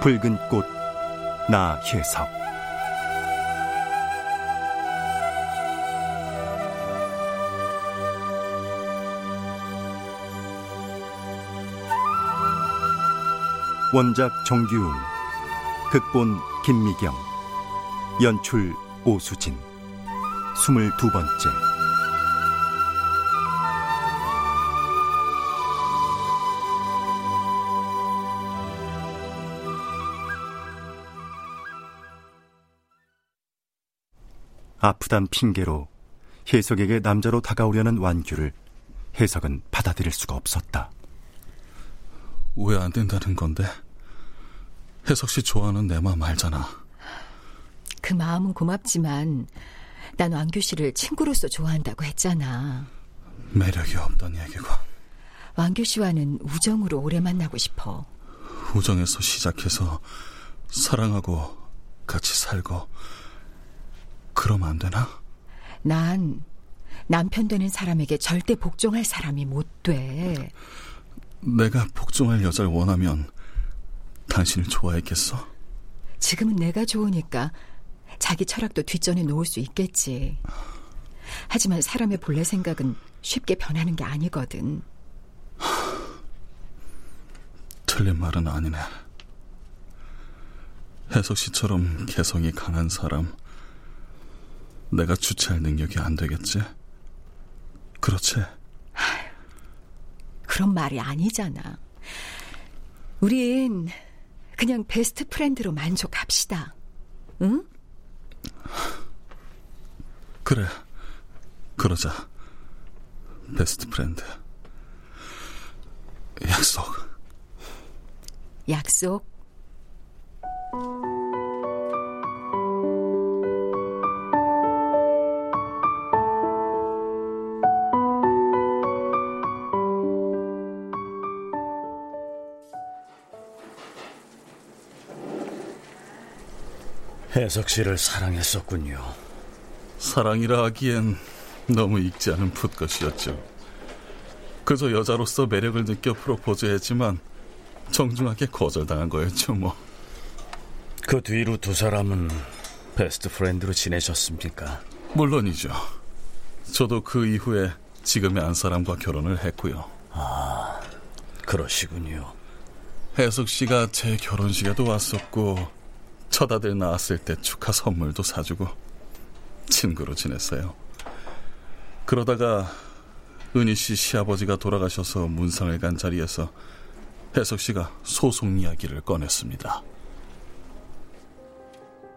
붉은 꽃 나혜석. 원작 정규웅 극본 김미경 연출 오수진. 스물두 번째 아프단 핑계로 혜석에게 남자로 다가오려는 완규를 혜석은 받아들일 수가 없었다. 왜 안 된다는 건데? 혜석 씨 좋아하는 내 마음 알잖아. 그 마음은 고맙지만 난 왕규 씨를 친구로서 좋아한다고 했잖아. 매력이 없던 얘기고. 왕규 씨와는 우정으로 오래 만나고 싶어. 우정에서 시작해서 사랑하고 같이 살고 그러면 안 되나? 난 남편 되는 사람에게 절대 복종할 사람이 못 돼. 내가 복종할 여자를 원하면 당신을 좋아했겠어? 지금은 내가 좋으니까 자기 철학도 뒷전에 놓을 수 있겠지. 하지만 사람의 본래 생각은 쉽게 변하는 게 아니거든. 틀린 말은 아니네. 혜석 씨처럼 개성이 강한 사람, 내가 주체할 능력이 안 되겠지? 그렇지? 그런 말이 아니잖아. 우린 그냥 best friend로 만족합시다. 응? 그래. 그러자. best friend. 약속. 약속. 혜석 씨를 사랑했었군요. 사랑이라 하기엔 너무 익지 않은 풋것이었죠. 그저 여자로서 매력을 느껴 프로포즈했지만 정중하게 거절당한 거였죠, 뭐. 그 뒤로 두 사람은 베스트 프렌드로 지내셨습니까? 물론이죠. 저도 그 이후에 지금의 안 사람과 결혼을 했고요. 아, 그러시군요. 혜숙 씨가 제 결혼식에도 왔었고 첫 아들 낳았을 때 축하 선물도 사주고 친구로 지냈어요. 그러다가 은희 씨 시아버지가 돌아가셔서 문상을 간 자리에서 혜석 씨가 소송 이야기를 꺼냈습니다.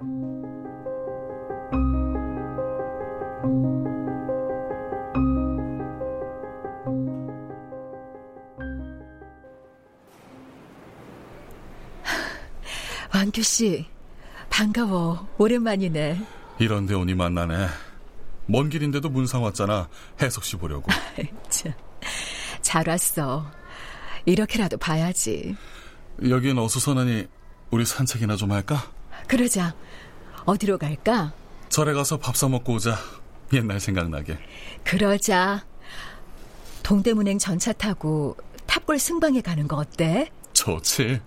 왕규 씨, 반가워. 오랜만이네. 이런 데 오니 만나네. 먼 길인데도 문상 왔잖아. 해석 씨 보려고. 참, 잘 왔어. 이렇게라도 봐야지. 여긴 어수선하니 우리 산책이나 좀 할까? 그러자. 어디로 갈까? 절에 가서 밥 사 먹고 오자. 옛날 생각나게. 그러자. 동대문행 전차 타고 탑골 승방에 가는 거 어때? 좋지.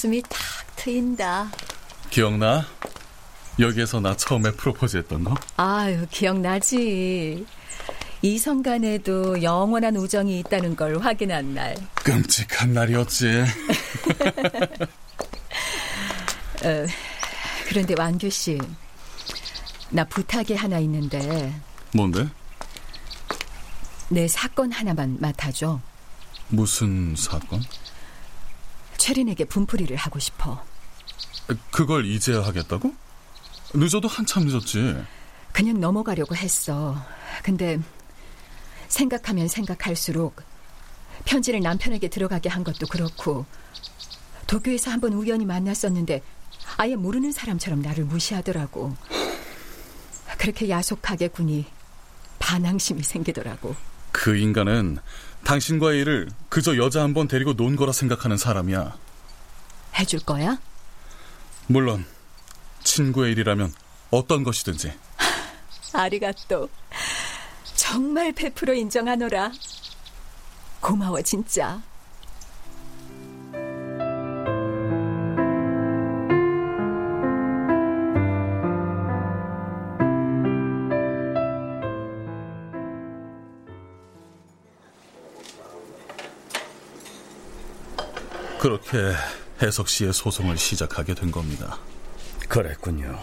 가슴이 탁 트인다. 기억나? 여기에서 나 처음에 프로포즈 했던 거? 아유, 기억나지. 이성 간에도 영원한 우정이 있다는 걸 확인한 날. 끔찍한 날이었지. 어, 그런데 왕규 씨, 나 부탁이 하나 있는데 뭔데? 내 사건 하나만 맡아줘. 무슨 사건? 최린에게 분풀이를 하고 싶어. 그걸 이제야 하겠다고? 늦어도 한참 늦었지. 그냥 넘어가려고 했어. 근데 생각하면 생각할수록 편지를 남편에게 들어가게 한 것도 그렇고 도쿄에서 한번 우연히 만났었는데 아예 모르는 사람처럼 나를 무시하더라고. 그렇게 야속하게 군이 반항심이 생기더라고. 그 인간은 당신과의 일을 그저 여자 한 번 데리고 논 거라 생각하는 사람이야. 해줄 거야? 물론 친구의 일이라면 어떤 것이든지. 아리가또. 정말 100% 인정하노라. 고마워 진짜. 그렇게 해석 씨의 소송을 시작하게 된 겁니다. 그랬군요.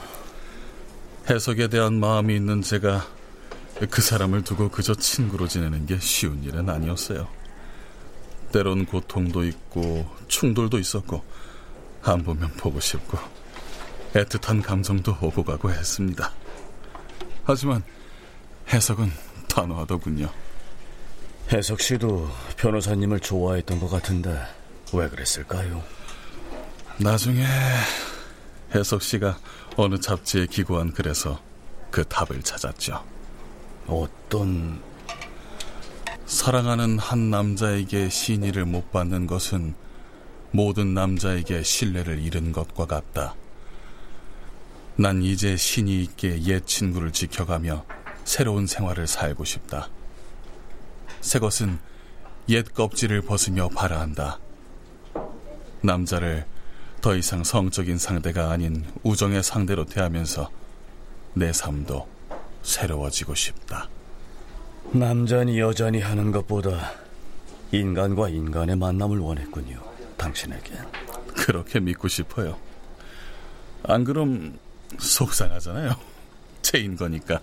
해석에 대한 마음이 있는 제가 그 사람을 두고 그저 친구로 지내는 게 쉬운 일은 아니었어요. 때론 고통도 있고 충돌도 있었고 안 보면 보고 싶고 애틋한 감정도 오고 가고 했습니다. 하지만 해석은 단호하더군요. 해석 씨도 변호사님을 좋아했던 것 같은데 왜 그랬을까요? 나중에 해석 씨가 어느 잡지에 기고한 글에서 그 답을 찾았죠. 어떤 사랑하는 한 남자에게 신의를 못 받는 것은 모든 남자에게 신뢰를 잃은 것과 같다. 난 이제 신이 있게 옛 친구를 지켜가며 새로운 생활을 살고 싶다. 새 것은 옛 껍질을 벗으며 바라한다. 남자를 더 이상 성적인 상대가 아닌 우정의 상대로 대하면서 내 삶도 새로워지고 싶다. 남자니 여자니 하는 것보다 인간과 인간의 만남을 원했군요. 당신에게. 그렇게 믿고 싶어요. 안 그럼 속상하잖아요. 제인 거니까.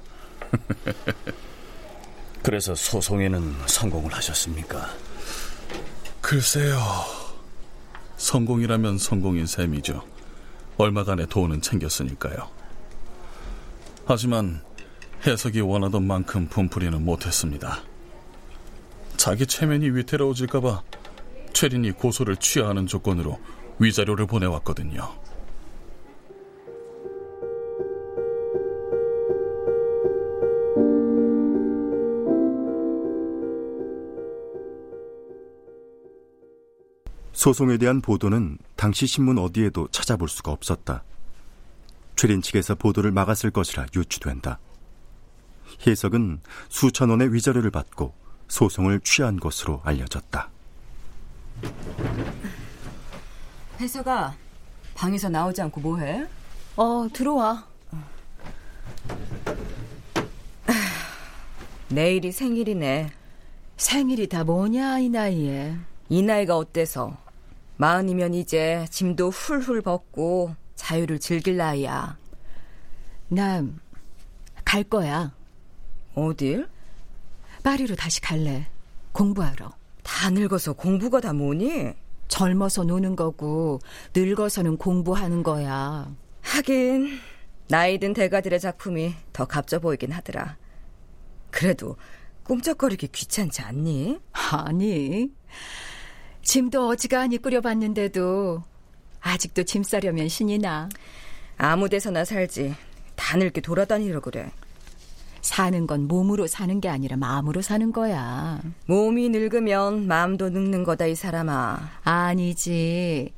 그래서 소송에는 성공을 하셨습니까? 글쎄요. 성공이라면 성공인 셈이죠. 얼마간의 돈은 챙겼으니까요. 하지만 해석이 원하던 만큼 분풀이는 못했습니다. 자기 체면이 위태로워질까봐 최린이 고소를 취하하는 조건으로 위자료를 보내왔거든요. 소송에 대한 보도는 당시 신문 어디에도 찾아볼 수가 없었다. 최린 측에서 보도를 막았을 것이라 유추된다. 해석은 수천 원의 위자료를 받고 소송을 취한 것으로 알려졌다. 혜서가 방에서 나오지 않고 뭐해? 어, 들어와. 내일이 생일이네. 생일이 다 뭐냐, 이 나이에. 이 나이가 어때서? 마흔이면 이제 짐도 훌훌 벗고 자유를 즐길 나이야. 나 갈 거야. 어딜? 파리로 다시 갈래. 공부하러. 다 늙어서 공부가 다 뭐니? 젊어서 노는 거고 늙어서는 공부하는 거야. 하긴 나이 든 대가들의 작품이 더 값져 보이긴 하더라. 그래도 꿈쩍거리기 귀찮지 않니? 아니. 짐도 어지간히 꾸려봤는데도 아직도 짐 싸려면 신이 나. 아무 데서나 살지. 다 늙게 돌아다니려 그래. 사는 건 몸으로 사는 게 아니라 마음으로 사는 거야. 몸이 늙으면 마음도 늙는 거다, 이 사람아. 아니지.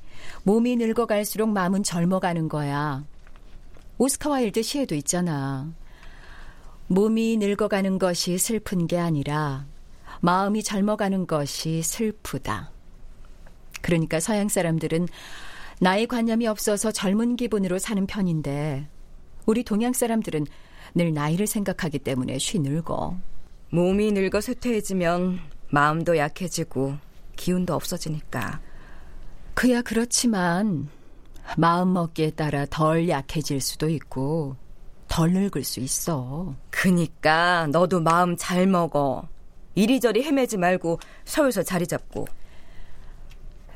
몸이 늙어갈수록 마음은 젊어가는 거야. 오스카 와일드 시에도 있잖아. 몸이 늙어가는 것이 슬픈 게 아니라 마음이 젊어가는 것이 슬프다. 그러니까 서양 사람들은 나이 관념이 없어서 젊은 기분으로 사는 편인데 우리 동양 사람들은 늘 나이를 생각하기 때문에 쉬 늙어. 몸이 늙어 쇠퇴해지면 마음도 약해지고 기운도 없어지니까. 그야 그렇지만 마음 먹기에 따라 덜 약해질 수도 있고 덜 늙을 수 있어. 그니까 너도 마음 잘 먹어. 이리저리 헤매지 말고 서울서 자리 잡고.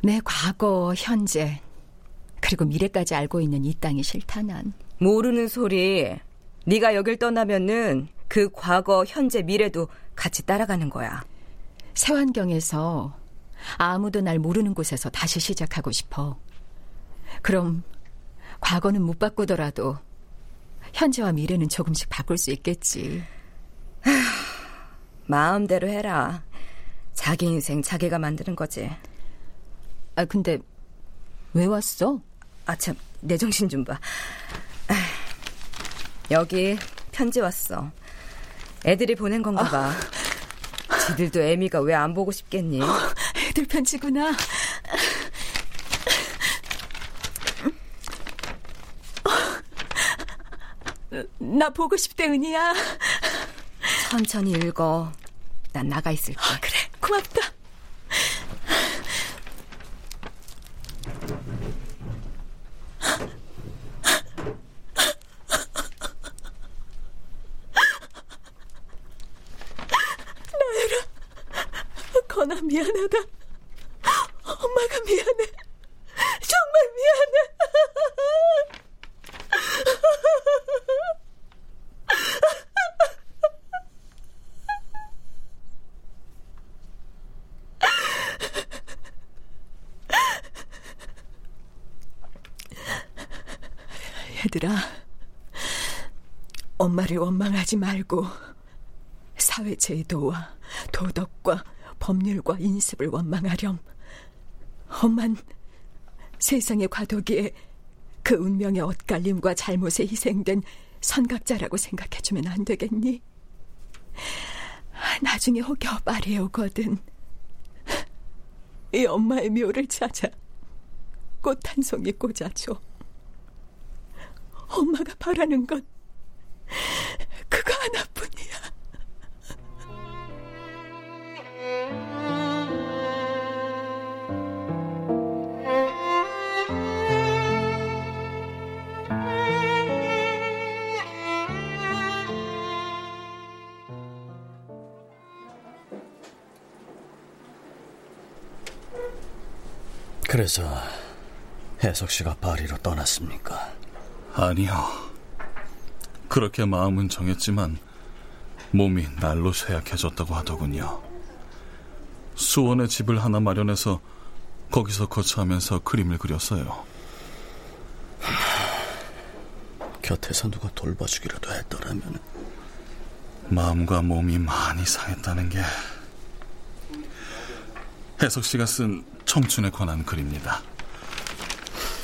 내 과거, 현재, 그리고 미래까지 알고 있는 이 땅이 싫다 난. 모르는 소리. 네가 여길 떠나면은 그 과거, 현재, 미래도 같이 따라가는 거야. 새 환경에서 아무도 날 모르는 곳에서 다시 시작하고 싶어. 그럼 과거는 못 바꾸더라도 현재와 미래는 조금씩 바꿀 수 있겠지. 마음대로 해라. 자기 인생 자기가 만드는 거지. 아, 근데 왜 왔어? 아, 참, 내 정신 좀 봐. 여기 편지 왔어. 애들이 보낸 건가 봐. 지들도 애미가 왜 안 보고 싶겠니? 애들 편지구나. 나 보고 싶대, 은희야. 천천히 읽어. 난 나가 있을게. 아, 그래, 고맙다. 나혜라, 건아 미안하다. 엄마가 미안해. 정말 미안해. 얘들아, 엄마를 원망하지 말고 사회 제도와 도덕과 법률과 인습을 원망하렴. 엄만 세상의 과도기에 그 운명의 엇갈림과 잘못에 희생된 선각자라고 생각해주면 안 되겠니? 나중에 혹여 말이 오거든. 이 엄마의 묘를 찾아 꽃 한 송이 꽂아줘. 엄마가 바라는 건 그래서 해석 씨가 파리로 떠났습니까? 아니요. 그렇게 마음은 정했지만 몸이 날로 쇠약해졌다고 하더군요. 수원에 집을 하나 마련해서 거기서 거처하면서 그림을 그렸어요. 곁에서 누가 돌봐주기라도 했더라면 마음과 몸이 많이 상했다는 게 해석 씨가 쓴 청춘에 관한 글입니다.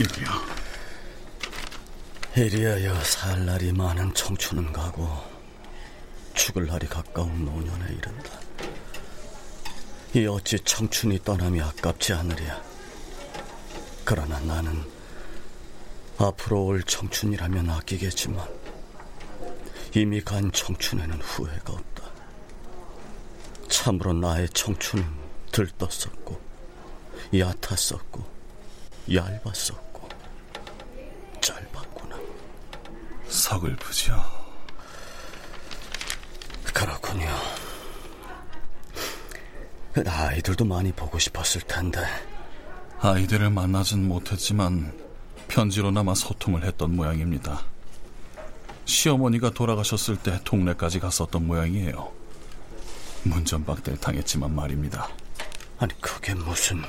이거요. 이리하여 살 날이 많은 청춘은 가고 죽을 날이 가까운 노년에 이른다. 이 어찌 청춘이 떠남이 아깝지 않으랴. 그러나 나는 앞으로 올 청춘이라면 아끼겠지만 이미 간 청춘에는 후회가 없다. 참으로 나의 청춘은 들떴었고 얕았었고 얇았었고 짧았구나. 서글프죠. 그렇군요. 아이들도 많이 보고 싶었을 텐데 아이들을 만나진 못했지만 편지로나마 소통을 했던 모양입니다. 시어머니가 돌아가셨을 때 동네까지 갔었던 모양이에요. 문전박대를 당했지만 말입니다. 아니 그게 무슨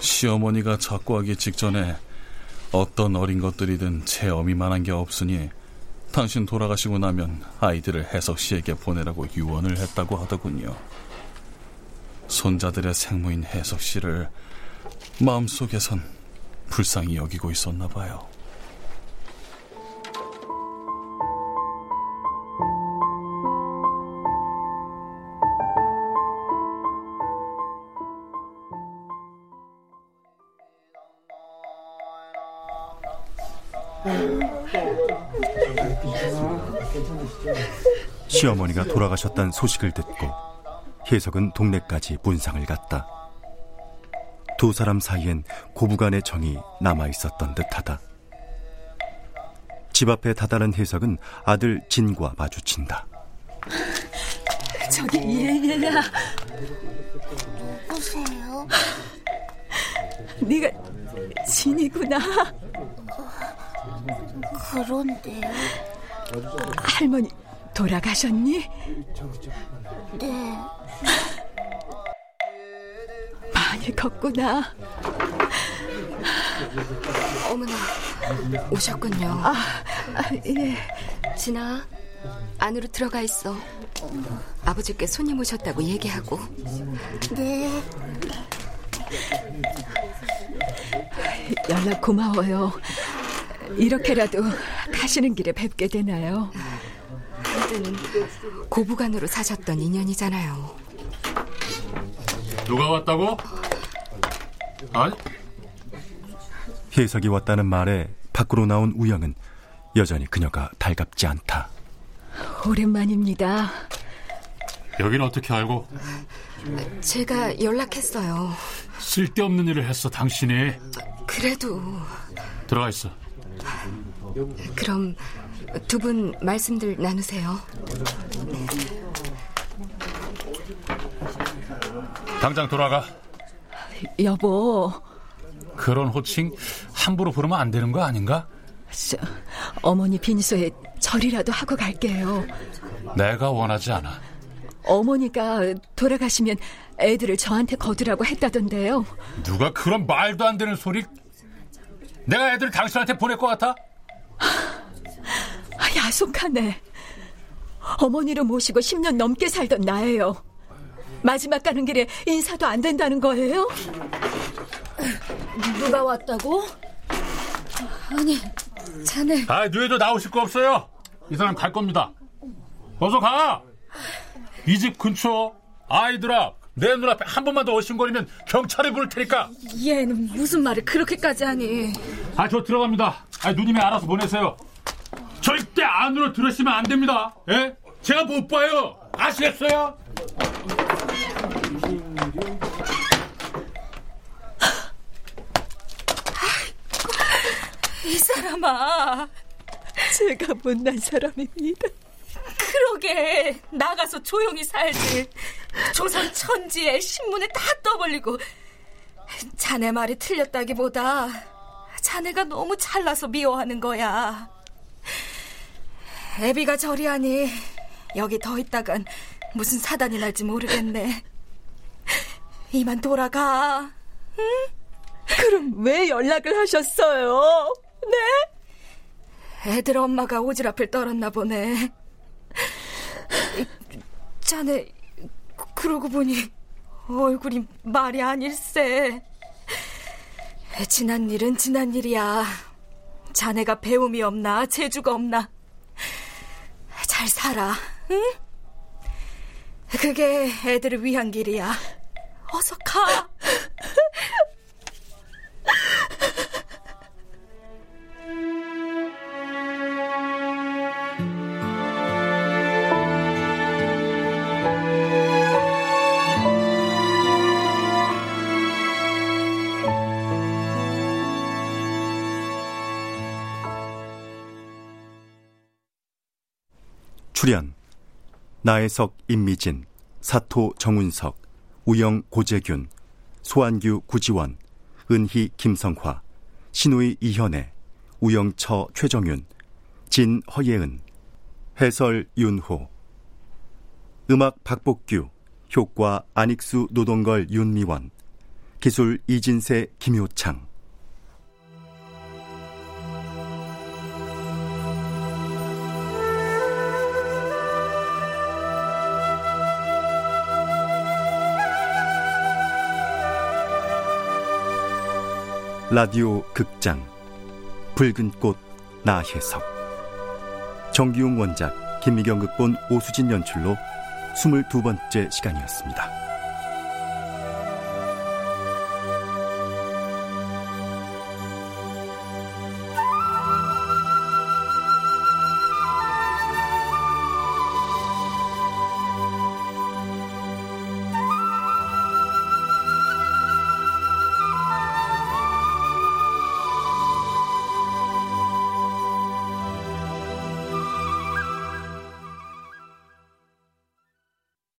시어머니가 작고하기 직전에 어떤 어린 것들이든 제 어미만한 게 없으니 당신 돌아가시고 나면 아이들을 해석 씨에게 보내라고 유언을 했다고 하더군요. 손자들의 생모인 해석 씨를 마음속에선 불쌍히 여기고 있었나 봐요. 시어머니가 돌아가셨다는 소식을 듣고 혜석은 동네까지 문상을 갔다. 두 사람 사이엔 고부간의 정이 남아 있었던 듯하다. 집 앞에 다다른 혜석은 아들 진과 마주친다. 저기 얘야. 누구세요? 네가 진이구나. 그런데요. 할머니 돌아가셨니? 네. 많이 컸구나. 어머나, 오셨군요. 아, 아, 예. 진아, 안으로 들어가 있어. 아버지께 손님 오셨다고 얘기하고. 네. 연락 고마워요. 이렇게라도 가시는 길에 뵙게 되나요? 한때는 고부간으로 사셨던 인연이잖아요. 누가 왔다고? 아니, 혜석이 왔다는 말에 밖으로 나온 우영은 여전히 그녀가 달갑지 않다. 오랜만입니다. 여긴 어떻게 알고? 제가 연락했어요. 쓸데없는 일을 했어, 당신이. 그래도 들어가 있어. 그럼 두 분 말씀들 나누세요. 당장 돌아가. 여보, 그런 호칭 함부로 부르면 안 되는 거 아닌가? 저, 어머니 빈소에 절이라도 하고 갈게요. 내가 원하지 않아. 어머니가 돌아가시면 애들을 저한테 거두라고 했다던데요. 누가 그런 말도 안 되는 소리? 내가 애들 당신한테 보낼 것 같아? 아, 야속하네. 어머니를 모시고 10년 넘게 살던 나예요. 마지막 가는 길에 인사도 안 된다는 거예요? 누가 왔다고? 아니, 자네. 아, 누에도 나오실 거 없어요. 이 사람 갈 겁니다. 어서 가. 이 집 근처 아이들아 내 눈앞에 한 번만 더 어신거리면 경찰에 부를 테니까. 얘는 무슨 말을 그렇게까지 하니? 아, 저 들어갑니다. 아, 누님이 알아서 보내세요. 절대 안으로 들으시면 안 됩니다. 예? 제가 못 봐요. 아시겠어요? 이 사람아. 제가 못난 사람입니다. 그러게 나가서 조용히 살지. 조선 천지에 신문에 다 떠벌리고 자네 말이 틀렸다기보다 자네가 너무 잘나서 미워하는 거야. 애비가 저리 하니 여기 더 있다간 무슨 사단이 날지 모르겠네. 이만 돌아가. 응? 그럼 왜 연락을 하셨어요? 네? 애들 엄마가 오지랖을 떨었나 보네. 자네 그러고 보니 얼굴이 말이 아닐세. 지난 일은 지난 일이야. 자네가 배움이 없나 재주가 없나. 잘 살아, 응? 그게 애들을 위한 길이야. 어서 가. 출연 나혜석 임미진 사토 정운석 우영 고재균 소한규 구지원 은희 김성화, 신우이 이현애, 우영처 최정윤, 진 허예은, 해설 윤호, 음악 박복규, 효과 안익수 노동걸 윤미원, 기술 이진세 김효창. 라디오 극장 붉은 꽃 나혜석 정기용 원작 김미경 극본 오수진 연출로 22번째 시간이었습니다.